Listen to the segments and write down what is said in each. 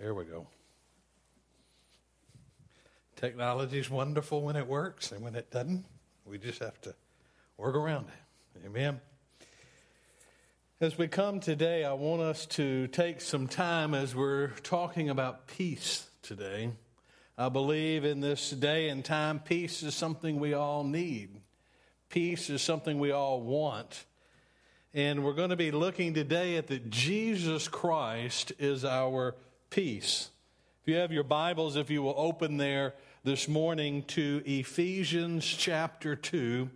There we go. Technology is wonderful when it works, and when it doesn't, we just have to work around it. Amen. As we come today, I want us to take some time as we're talking about peace today. I believe in this day and time, peace is something we all need. Peace is something we all want. And we're going to be looking today at that Jesus Christ is our peace. If you have your Bibles, if you will open there this morning to Ephesians chapter 2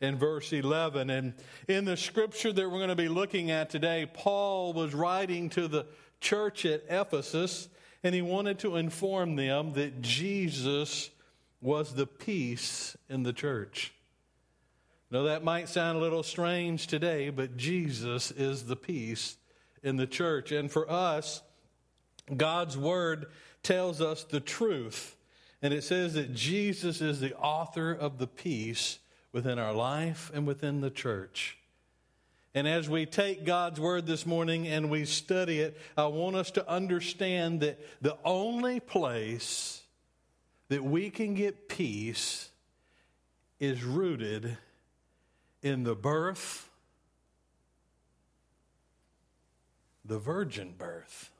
and verse 11. And in the scripture that we're going to be looking at today, Paul was writing to the church at Ephesus, and he wanted to inform them that Jesus was the peace in the church. Now, that might sound a little strange today, but Jesus is the peace in the church. And for us, God's word tells us the truth. And it says that Jesus is the author of the peace within our life and within the church. And as we take God's word this morning and we study it, I want us to understand that the only place that we can get peace is rooted in the birth, the virgin birth,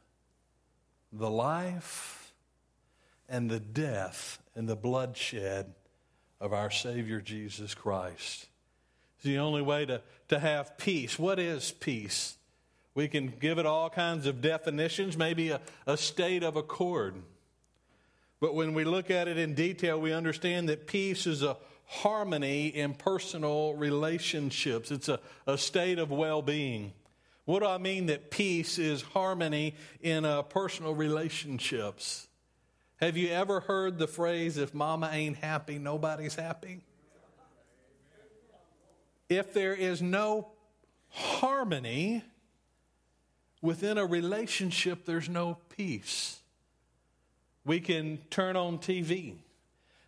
the life, and the death and the bloodshed of our Savior Jesus Christ. It's the only way to, to have peace. What is peace? We can give it all kinds of definitions, maybe a, a state of accord. But when we look at it in detail, we understand that peace is a harmony in personal relationships, it's a, a state of well being. What do I mean that peace is harmony in uh, personal relationships? Have you ever heard the phrase, if mama ain't happy, nobody's happy? If there is no harmony within a relationship, there's no peace. We can turn on TV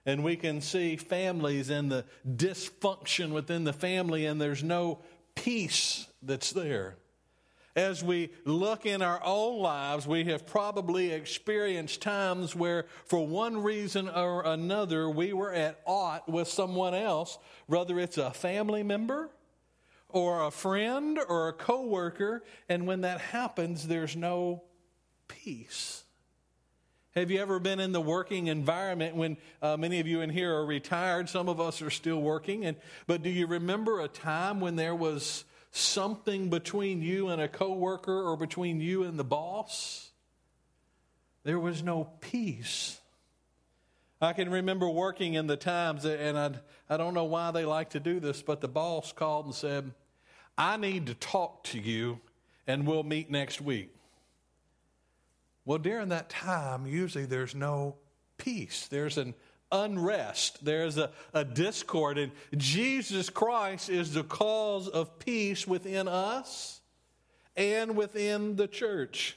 and we can see families and the dysfunction within the family, and there's no peace that's there as we look in our own lives, we have probably experienced times where, for one reason or another, we were at aught with someone else, whether it's a family member or a friend or a coworker, and when that happens, there's no peace. Have you ever been in the working environment when uh, many of you in here are retired? Some of us are still working. And, but do you remember a time when there was something between you and a coworker or between you and the boss, there was no peace. I can remember working in the times, and I, I don't know why they like to do this, but the boss called and said, I need to talk to you, and we'll meet next week. Well, during that time, usually there's no peace. There's an unrest, there's a, a discord, and Jesus Christ is the cause of peace within us and within the church.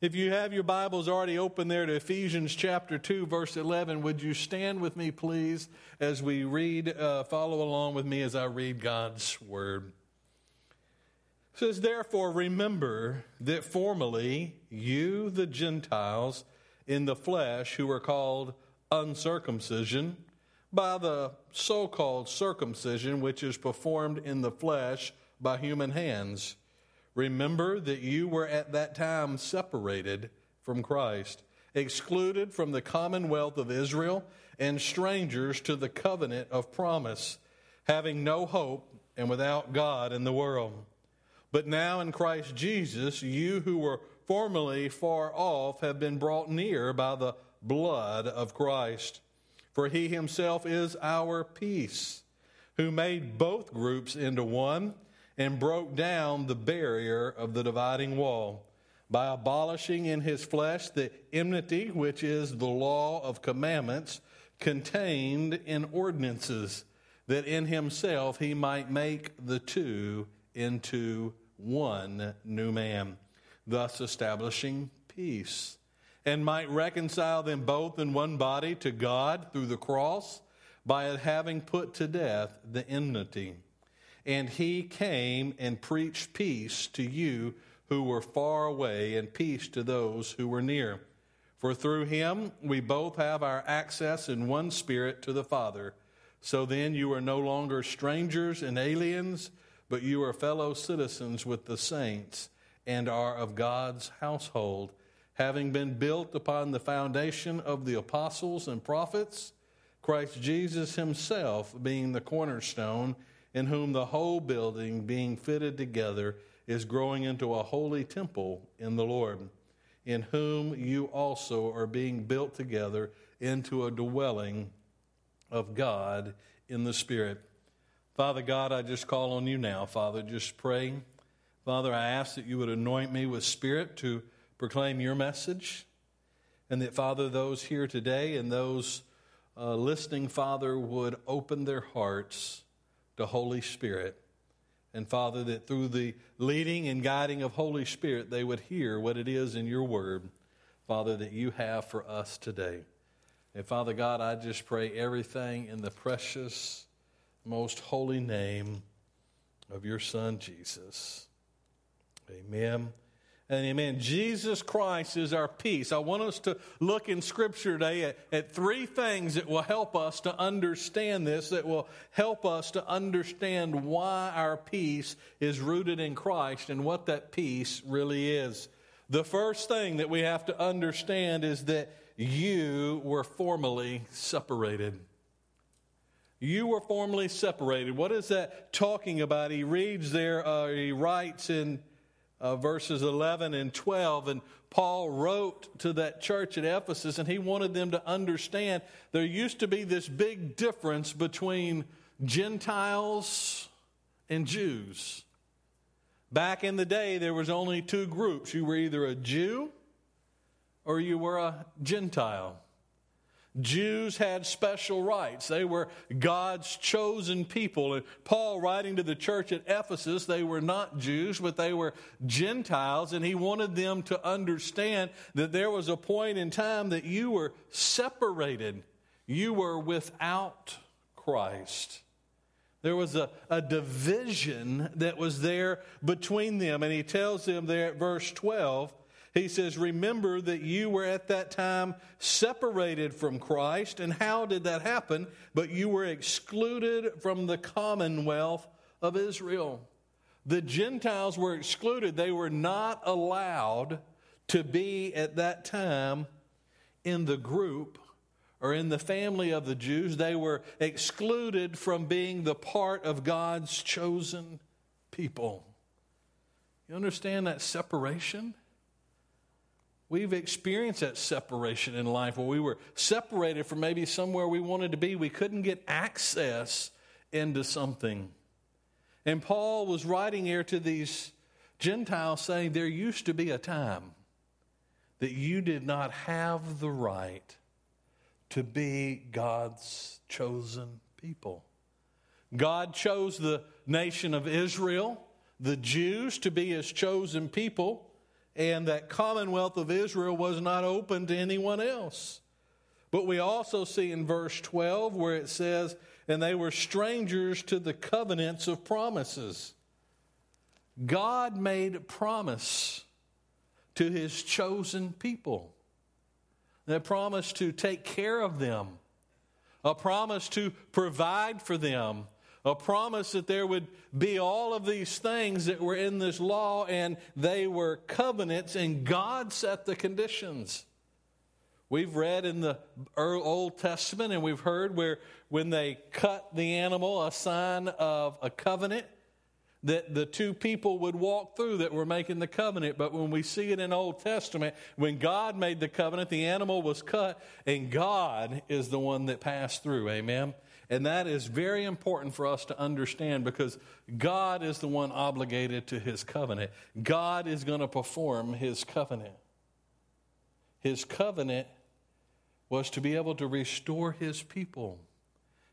If you have your Bibles already open there to Ephesians chapter 2, verse 11, would you stand with me, please, as we read, uh, follow along with me as I read God's word. It says, Therefore, remember that formerly you, the Gentiles, in the flesh, who were called uncircumcision by the so called circumcision which is performed in the flesh by human hands. Remember that you were at that time separated from Christ, excluded from the commonwealth of Israel, and strangers to the covenant of promise, having no hope and without God in the world. But now in Christ Jesus, you who were formerly far off have been brought near by the blood of Christ. For he himself is our peace, who made both groups into one and broke down the barrier of the dividing wall by abolishing in his flesh the enmity which is the law of commandments contained in ordinances, that in himself he might make the two into one new man, thus establishing peace and might reconcile them both in one body to God through the cross by having put to death the enmity. And he came and preached peace to you who were far away, and peace to those who were near. For through him we both have our access in one spirit to the Father. So then you are no longer strangers and aliens, but you are fellow citizens with the saints and are of God's household, having been built upon the foundation of the apostles and prophets, Christ Jesus himself being the cornerstone, in whom the whole building being fitted together is growing into a holy temple in the Lord, in whom you also are being built together into a dwelling of God in the Spirit. Father God, I just call on you now, Father, just pray. Father, I ask that you would anoint me with Spirit to proclaim your message, and that, Father, those here today and those uh, listening, Father, would open their hearts to Holy Spirit. And Father, that through the leading and guiding of Holy Spirit, they would hear what it is in your word, Father, that you have for us today. And Father God, I just pray everything in the precious, most holy name of your Son, Jesus. Amen and amen. Jesus Christ is our peace. I want us to look in Scripture today at, at, three things that will help us to understand this, that will help us to understand why our peace is rooted in Christ and what that peace really is. The first thing that we have to understand is that you were formerly separated. You were formerly separated. What is that talking about? He reads there, uh, he writes in uh, verses 11 and 12. And Paul wrote to that church at Ephesus, and he wanted them to understand there used to be this big difference between Gentiles and Jews. Back in the day, there was only two groups. You were either a Jew or you were a Gentile. Jews had special rights. They were God's chosen people. And Paul, writing to the church at Ephesus, they were not Jews, but they were Gentiles. And he wanted them to understand that there was a point in time that you were separated, you were without Christ. There was a, a division that was there between them. And he tells them there at verse 12 he says, Remember that you were at that time separated from Christ. And how did that happen? But you were excluded from the commonwealth of Israel. The Gentiles were excluded, they were not allowed to be at that time in the group or in the family of the Jews. They were excluded from being the part of God's chosen people. You understand that separation? We've experienced that separation in life where we were separated from maybe somewhere we wanted to be. We couldn't get access into something. And Paul was writing here to these Gentiles saying there used to be a time that you did not have the right to be God's chosen people. God chose the nation of Israel, the Jews, to be his chosen people and that commonwealth of Israel was not open to anyone else. But we also see in verse 12 where it says, and they were strangers to the covenants of promises. God made promise to his chosen people. A promise to take care of them, a promise to provide for them, a promise that there would be all of these things that were in this law, and they were covenants, and God set the conditions. We've read in the Old Testament, and we've heard where when they cut the animal, a sign of a covenant that the two people would walk through that were making the covenant. But when we see it in Old Testament, when God made the covenant, the animal was cut, and God is the one that passed through. Amen. And that is very important for us to understand because God is the one obligated to his covenant. God is going to perform his covenant. His covenant was to be able to restore his people.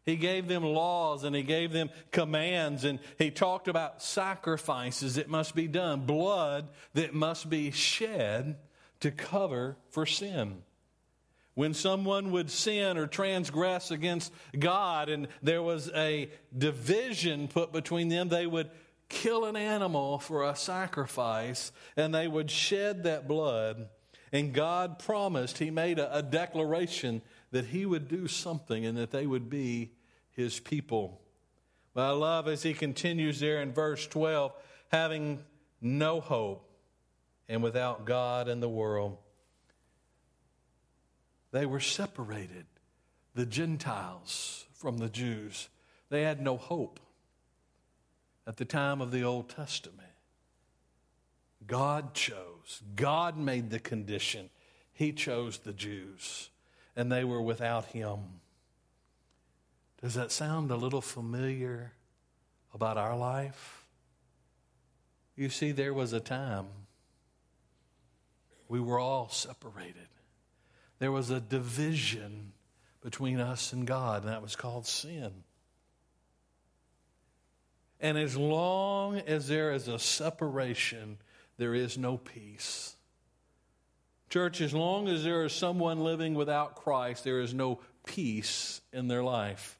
He gave them laws and he gave them commands and he talked about sacrifices that must be done, blood that must be shed to cover for sin. When someone would sin or transgress against God and there was a division put between them, they would kill an animal for a sacrifice and they would shed that blood. And God promised, He made a, a declaration that He would do something and that they would be His people. But I love as He continues there in verse 12 having no hope and without God in the world. They were separated, the Gentiles from the Jews. They had no hope at the time of the Old Testament. God chose, God made the condition. He chose the Jews, and they were without Him. Does that sound a little familiar about our life? You see, there was a time we were all separated. There was a division between us and God, and that was called sin. And as long as there is a separation, there is no peace. Church, as long as there is someone living without Christ, there is no peace in their life.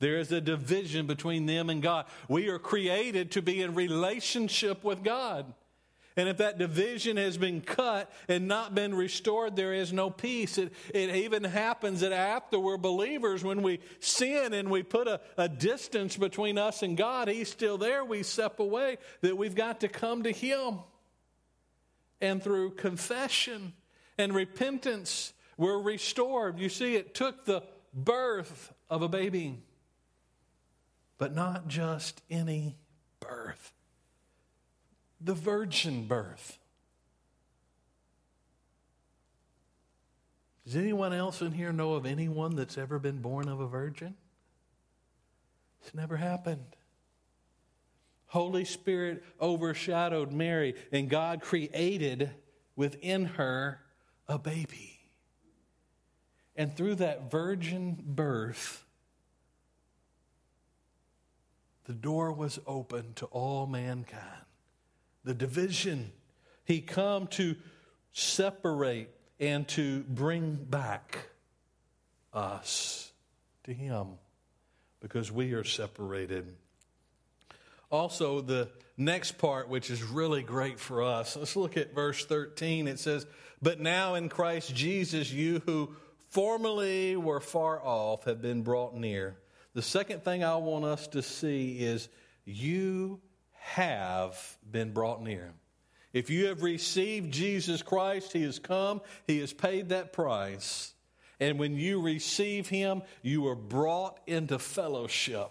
There is a division between them and God. We are created to be in relationship with God. And if that division has been cut and not been restored, there is no peace. It, it even happens that after we're believers, when we sin and we put a, a distance between us and God, He's still there. We step away, that we've got to come to Him. And through confession and repentance, we're restored. You see, it took the birth of a baby, but not just any birth the virgin birth. Does anyone else in here know of anyone that's ever been born of a virgin? It's never happened. Holy Spirit overshadowed Mary, and God created within her a baby. And through that virgin birth, the door was open to all mankind the division. He come to separate and to bring back us to him because we are separated. Also, the next part, which is really great for us, let's look at verse 13. It says, But now in Christ Jesus, you who formerly were far off have been brought near. The second thing I want us to see is you have been brought near. If you have received Jesus Christ, He has come, He has paid that price. And when you receive Him, you are brought into fellowship.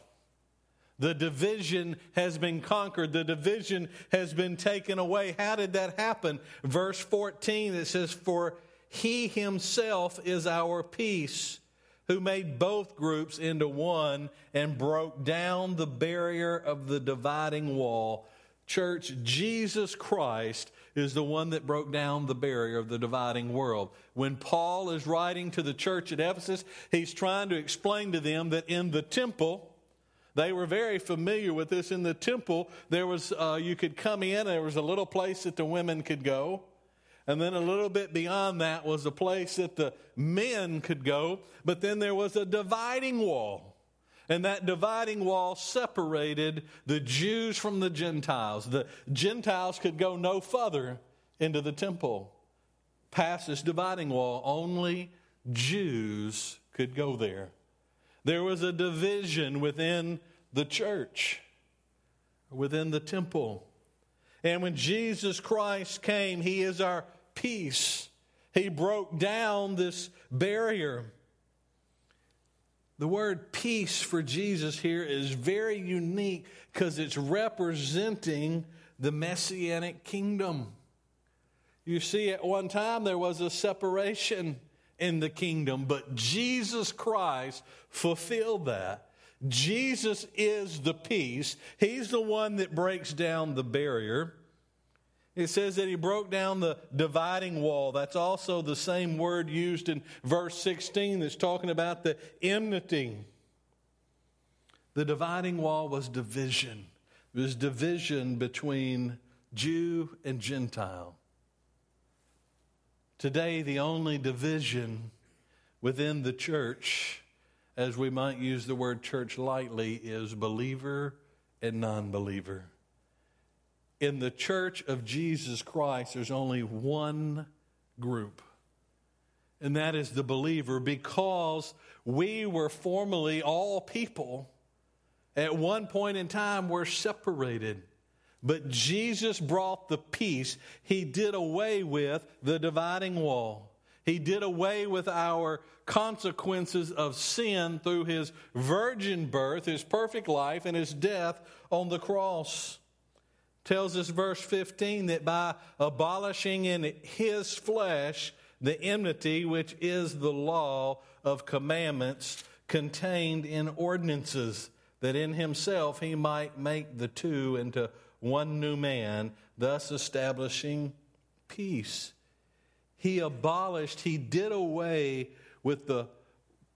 The division has been conquered. The division has been taken away. How did that happen? Verse 14, it says, For He Himself is our peace who made both groups into one and broke down the barrier of the dividing wall. Church, Jesus Christ is the one that broke down the barrier of the dividing world. When Paul is writing to the church at Ephesus, he's trying to explain to them that in the temple, they were very familiar with this. In the temple, there was uh, you could come in. There was a little place that the women could go. And then a little bit beyond that was a place that the men could go, but then there was a dividing wall. And that dividing wall separated the Jews from the Gentiles. The Gentiles could go no further into the temple past this dividing wall. Only Jews could go there. There was a division within the church, within the temple. And when Jesus Christ came, He is our peace. He broke down this barrier. The word peace for Jesus here is very unique because it's representing the messianic kingdom. You see, at one time there was a separation in the kingdom, but Jesus Christ fulfilled that. Jesus is the peace. He's the one that breaks down the barrier. It says that he broke down the dividing wall. That's also the same word used in verse 16 that's talking about the enmity. The dividing wall was division. It was division between Jew and Gentile. Today, the only division within the church, as we might use the word church lightly, is believer and non believer. in the church of Jesus Christ, there's only one group, and that is the believer, because we were formerly all people. At one point in time, we're separated. But Jesus brought the peace. He did away with the dividing wall. He did away with our consequences of sin through his virgin birth, his perfect life, and his death on the cross. Tells us verse 15 that by abolishing in his flesh the enmity which is the law of commandments contained in ordinances, that in himself he might make the two into one new man, thus establishing peace. He abolished, he did away with the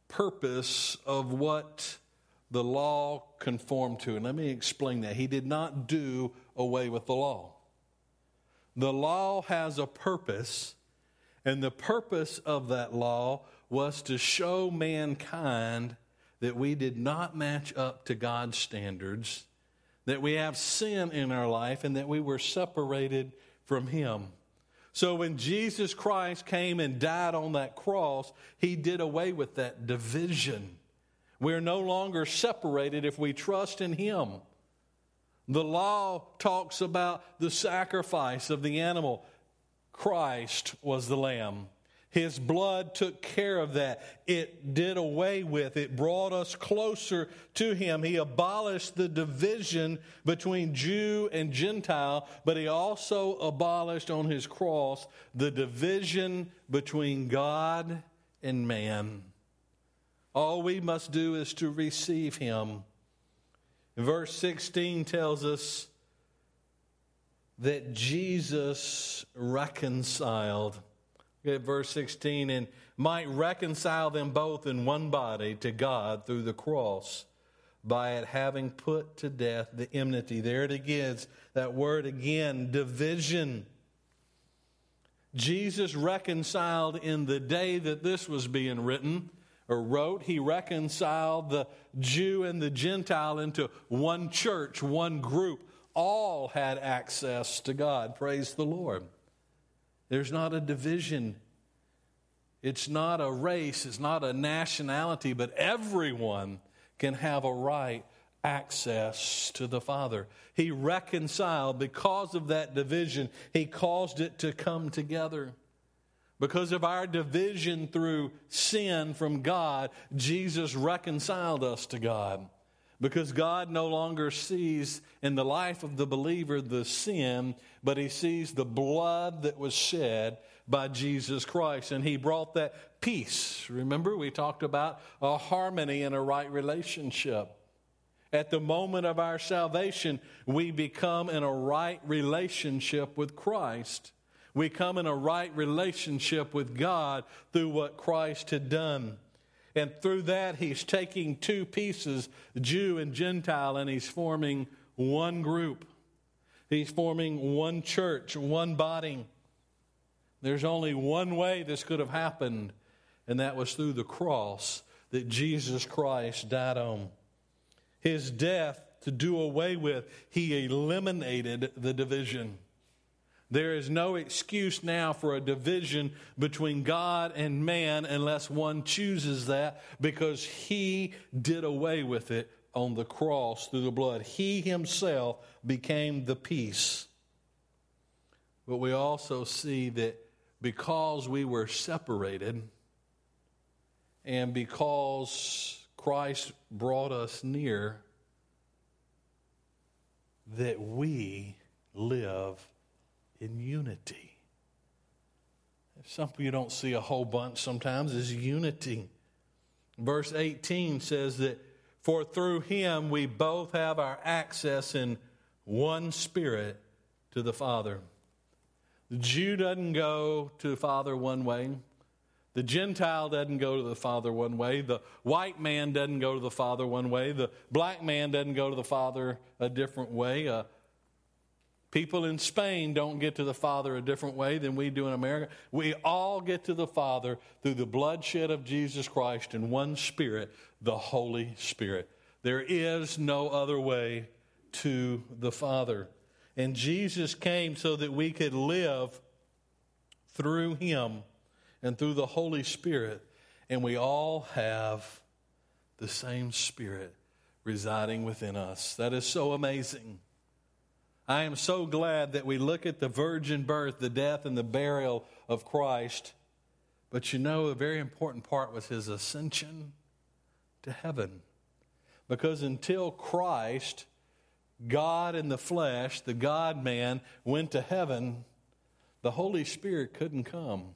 purpose of what the law conformed to. And let me explain that. He did not do away with the law. The law has a purpose, and the purpose of that law was to show mankind that we did not match up to God's standards that we have sin in our life and that we were separated from Him. So when Jesus Christ came and died on that cross, He did away with that division. We're no longer separated if we trust in Him. The law talks about the sacrifice of the animal. Christ was the lamb. His blood took care of that. It did away with, it brought us closer to Him. He abolished the division between Jew and Gentile, but He also abolished on His cross the division between God and man. All we must do is to receive Him. Verse 16 tells us that Jesus reconciled at verse 16, and might reconcile them both in one body to God through the cross by it having put to death the enmity. There it is, that word again, division. Jesus reconciled in the day that this was being written or wrote, he reconciled the Jew and the Gentile into one church, one group. All had access to God. Praise the Lord. There's not a division. It's not a race. It's not a nationality, but everyone can have a right access to the Father. He reconciled because of that division, He caused it to come together. Because of our division through sin from God, Jesus reconciled us to God. Because God no longer sees in the life of the believer the sin, but he sees the blood that was shed by Jesus Christ. And he brought that peace. Remember, we talked about a harmony and a right relationship. At the moment of our salvation, we become in a right relationship with Christ. We come in a right relationship with God through what Christ had done. And through that, he's taking two pieces, Jew and Gentile, and he's forming one group. He's forming one church, one body. There's only one way this could have happened, and that was through the cross that Jesus Christ died on. His death to do away with, he eliminated the division. There is no excuse now for a division between God and man unless one chooses that because he did away with it on the cross through the blood. He himself became the peace. But we also see that because we were separated and because Christ brought us near, that we live in unity. Something you don't see a whole bunch sometimes is unity. Verse 18 says that, For through him we both have our access in one spirit to the Father. The Jew doesn't go to the Father one way. The Gentile doesn't go to the Father one way. The white man doesn't go to the Father one way. The black man doesn't go to the Father a different way. People in Spain don't get to the Father a different way than we do in America. We all get to the Father through the bloodshed of Jesus Christ in one Spirit, the Holy Spirit. There is no other way to the Father. And Jesus came so that we could live through him and through the Holy Spirit. And we all have the same Spirit residing within us. That is so amazing. I am so glad that we look at the virgin birth, the death, and the burial of Christ. But you know, a very important part was his ascension to heaven. Because until Christ, God in the flesh, the God man, went to heaven, the Holy Spirit couldn't come.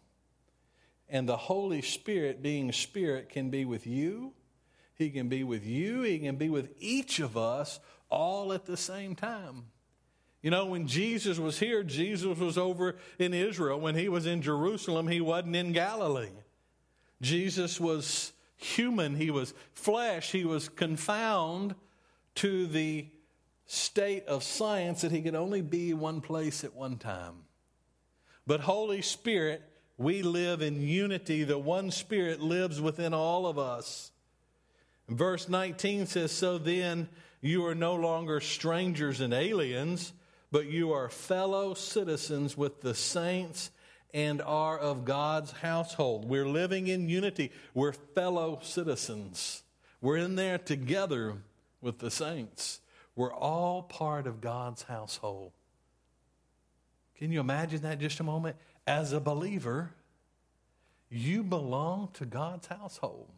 And the Holy Spirit, being Spirit, can be with you. He can be with you. He can be with each of us all at the same time. You know, when Jesus was here, Jesus was over in Israel. When he was in Jerusalem, he wasn't in Galilee. Jesus was human, he was flesh, he was confound to the state of science that he could only be one place at one time. But Holy Spirit, we live in unity. The one Spirit lives within all of us. Verse 19 says, So then you are no longer strangers and aliens, but you are fellow citizens with the saints and are of God's household. We're living in unity. We're fellow citizens. We're in there together with the saints. We're all part of God's household. Can you imagine that just a moment? As a believer, you belong to God's household.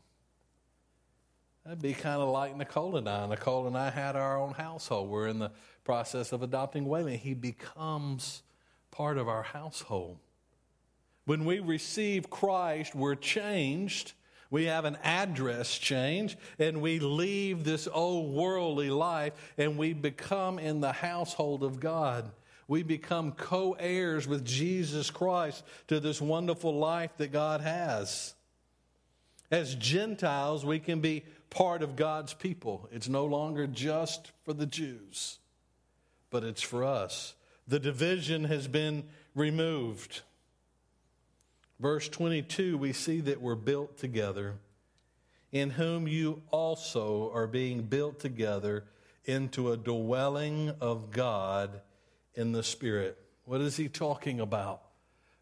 That'd be kind of like Nicole and I. Nicole and I had our own household. We're in the process of adopting Waylon. He becomes part of our household. When we receive Christ, we're changed. We have an address change, and we leave this old worldly life and we become in the household of God. We become co heirs with Jesus Christ to this wonderful life that God has. As Gentiles, we can be part of God's people. It's no longer just for the Jews, but it's for us. The division has been removed. Verse 22, we see that we're built together, in whom you also are being built together into a dwelling of God in the Spirit. What is he talking about?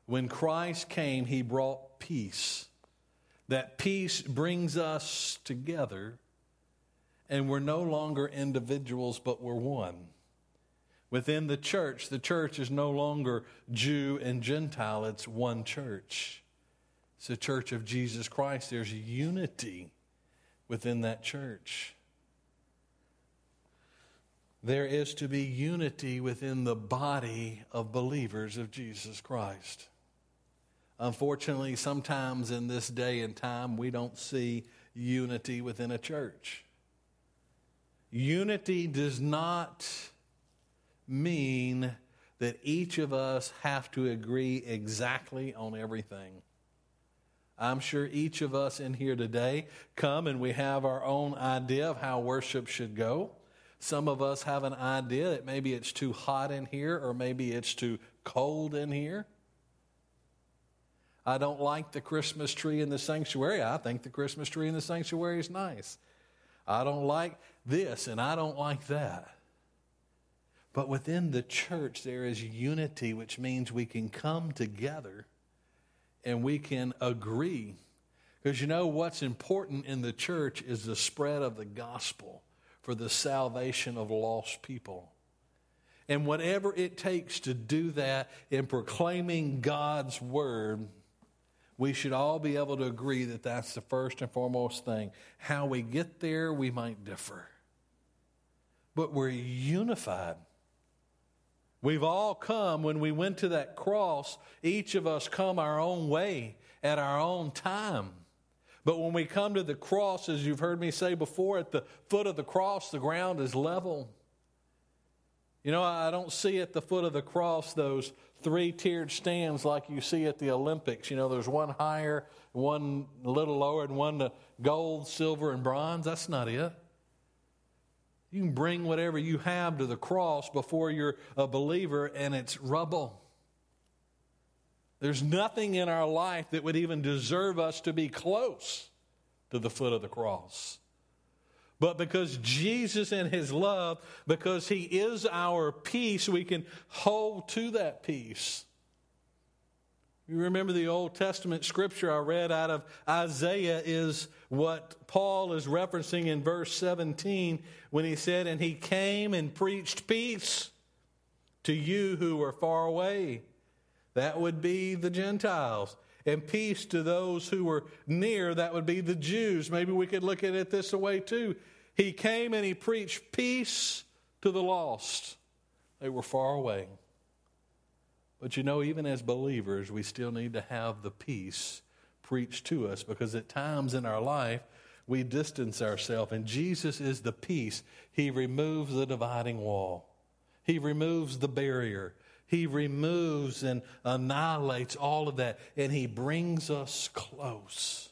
When Christ came, he brought peace. That peace brings us together, and we're no longer individuals, but we're one. Within the church, the church is no longer Jew and Gentile, it's one church. It's the church of Jesus Christ. There's unity within that church. There is to be unity within the body of believers of Jesus Christ. Unfortunately, sometimes in this day and time, we don't see unity within a church. Unity does not mean that each of us have to agree exactly on everything. I'm sure each of us in here today come and we have our own idea of how worship should go. Some of us have an idea that maybe it's too hot in here or maybe it's too cold in here. I don't like the Christmas tree in the sanctuary. I think the Christmas tree in the sanctuary is nice. I don't like this and I don't like that. But within the church, there is unity, which means we can come together and we can agree. Because you know what's important in the church is the spread of the gospel for the salvation of lost people. And whatever it takes to do that in proclaiming God's word, we should all be able to agree that that's the first and foremost thing. How we get there, we might differ. But we're unified We've all come when we went to that cross, each of us come our own way at our own time. But when we come to the cross, as you've heard me say before, at the foot of the cross, the ground is level. You know, I don't see at the foot of the cross those three tiered stands like you see at the Olympics. You know, there's one higher, one a little lower, and one to gold, silver, and bronze. That's not it. You can bring whatever you have to the cross before you're a believer, and it's rubble. There's nothing in our life that would even deserve us to be close to the foot of the cross. But because Jesus and his love, because he is our peace, we can hold to that peace. You remember the Old Testament scripture I read out of Isaiah is what Paul is referencing in verse 17 when he said, And he came and preached peace to you who were far away. That would be the Gentiles. And peace to those who were near. That would be the Jews. Maybe we could look at it this way too. He came and he preached peace to the lost. They were far away. But you know, even as believers, we still need to have the peace preached to us because at times in our life, we distance ourselves, and Jesus is the peace. He removes the dividing wall, He removes the barrier, He removes and annihilates all of that, and He brings us close.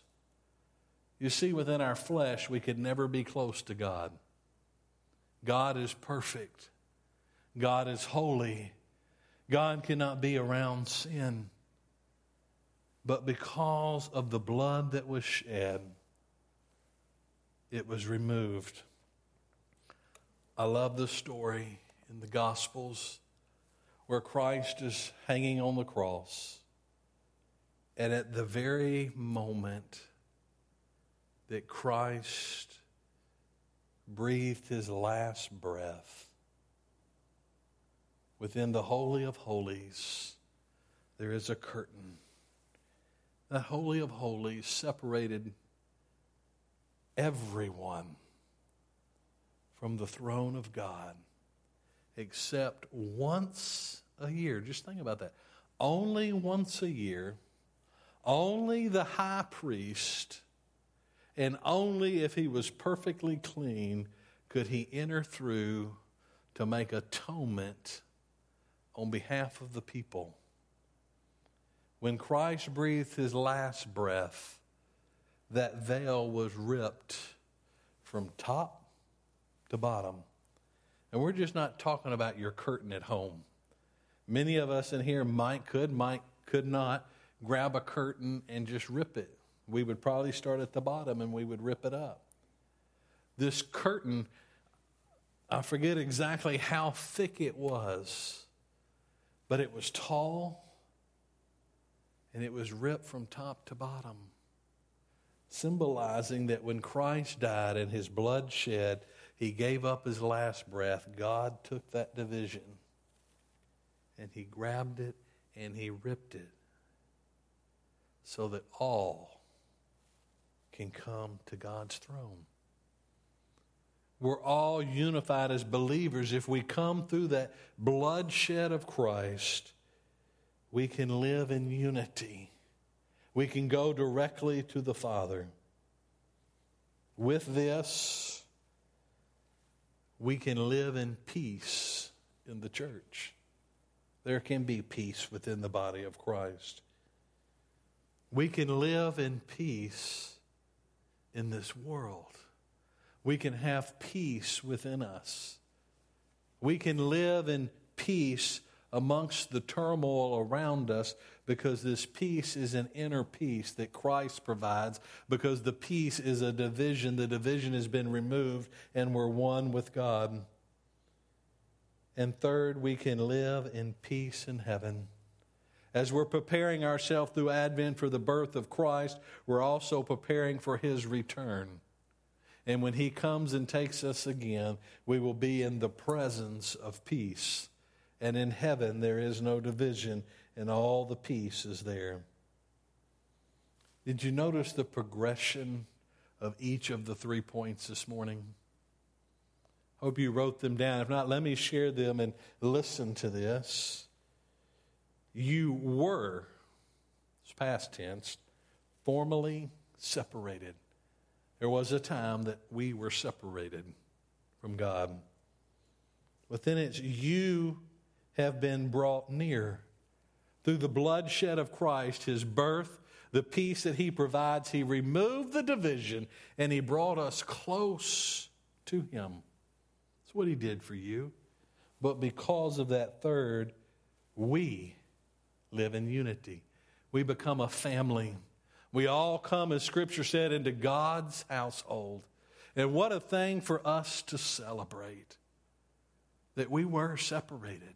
You see, within our flesh, we could never be close to God. God is perfect, God is holy, God cannot be around sin. But because of the blood that was shed, it was removed. I love the story in the Gospels where Christ is hanging on the cross. And at the very moment that Christ breathed his last breath, within the Holy of Holies, there is a curtain. The Holy of Holies separated everyone from the throne of God except once a year. Just think about that. Only once a year, only the high priest, and only if he was perfectly clean could he enter through to make atonement on behalf of the people. When Christ breathed his last breath, that veil was ripped from top to bottom. And we're just not talking about your curtain at home. Many of us in here might could, might could not grab a curtain and just rip it. We would probably start at the bottom and we would rip it up. This curtain, I forget exactly how thick it was, but it was tall and it was ripped from top to bottom, symbolizing that when Christ died and his blood shed, he gave up his last breath. God took that division and he grabbed it and he ripped it so that all can come to God's throne. We're all unified as believers. If we come through that bloodshed of Christ, we can live in unity. We can go directly to the Father. With this, we can live in peace in the church. There can be peace within the body of Christ. We can live in peace in this world we can have peace within us. We can live in peace amongst the turmoil around us because this peace is an inner peace that Christ provides because the peace is a division. The division has been removed and we're one with God. And third, we can live in peace in heaven. As we're preparing ourselves through Advent for the birth of Christ, we're also preparing for his return. And when he comes and takes us again, we will be in the presence of peace. And in heaven, there is no division, and all the peace is there. Did you notice the progression of each of the three points this morning? Hope you wrote them down. If not, let me share them and listen to this. You were, it's past tense, formally separated. There was a time that we were separated from God. Within it, you have been brought near. Through the bloodshed of Christ, his birth, the peace that he provides, he removed the division and he brought us close to him. That's what he did for you. But because of that third, we live in unity. We become a family. We all come, as Scripture said, into God's household. And what a thing for us to celebrate that we were separated.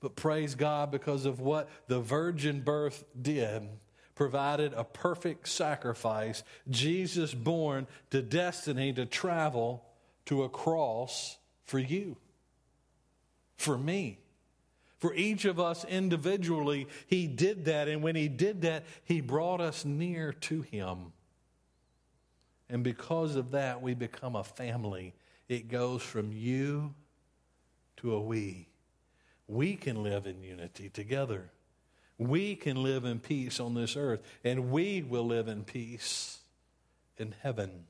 But praise God because of what the virgin birth did, provided a perfect sacrifice. Jesus born to destiny to travel to a cross for you, for me. For each of us individually, he did that. And when he did that, he brought us near to him. And because of that, we become a family. It goes from you to a we. We can live in unity together. We can live in peace on this earth, and we will live in peace in heaven.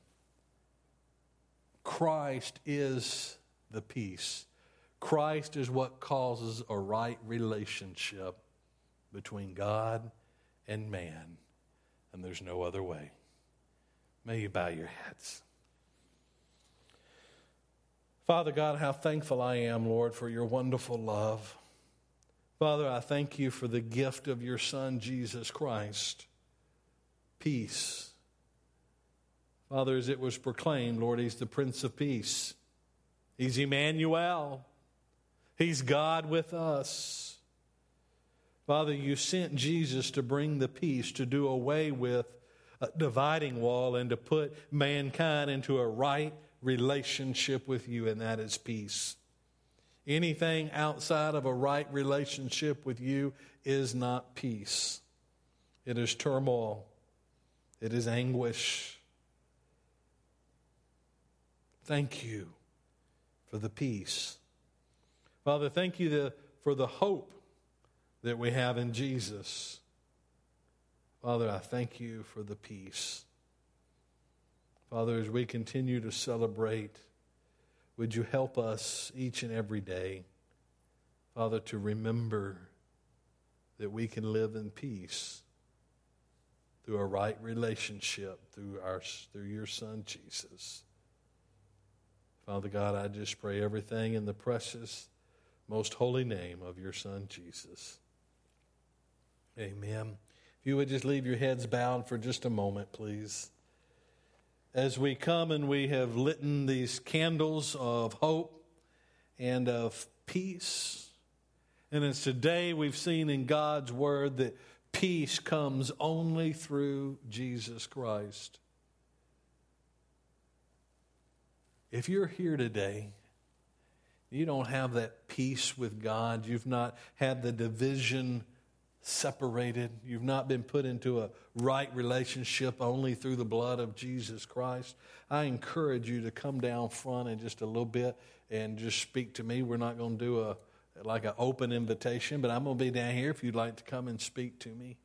Christ is the peace. Christ is what causes a right relationship between God and man, and there's no other way. May you bow your heads. Father God, how thankful I am, Lord, for your wonderful love. Father, I thank you for the gift of your Son, Jesus Christ. Peace. Father, as it was proclaimed, Lord, He's the Prince of Peace. He's Emmanuel. He's God with us. Father, you sent Jesus to bring the peace, to do away with a dividing wall, and to put mankind into a right relationship with you, and that is peace. Anything outside of a right relationship with you is not peace. It is turmoil. It is anguish. Thank you for the peace Father, thank you for the hope that we have in Jesus. Father, I thank you for the peace. Father, as we continue to celebrate, would you help us each and every day, Father, to remember that we can live in peace through a right relationship through our through your son Jesus. Father God, I just pray everything in the precious most holy name of your Son, Jesus. Amen. If you would just leave your heads bowed for just a moment, please. As we come and we have lit these candles of hope and of peace, and it's today we've seen in God's Word that peace comes only through Jesus Christ. If you're here today you don't have that peace with God. You've not had the division separated. You've not been put into a right relationship only through the blood of Jesus Christ. I encourage you to come down front in just a little bit and just speak to me. We're not going to do a like an open invitation, but I'm going to be down here if you'd like to come and speak to me.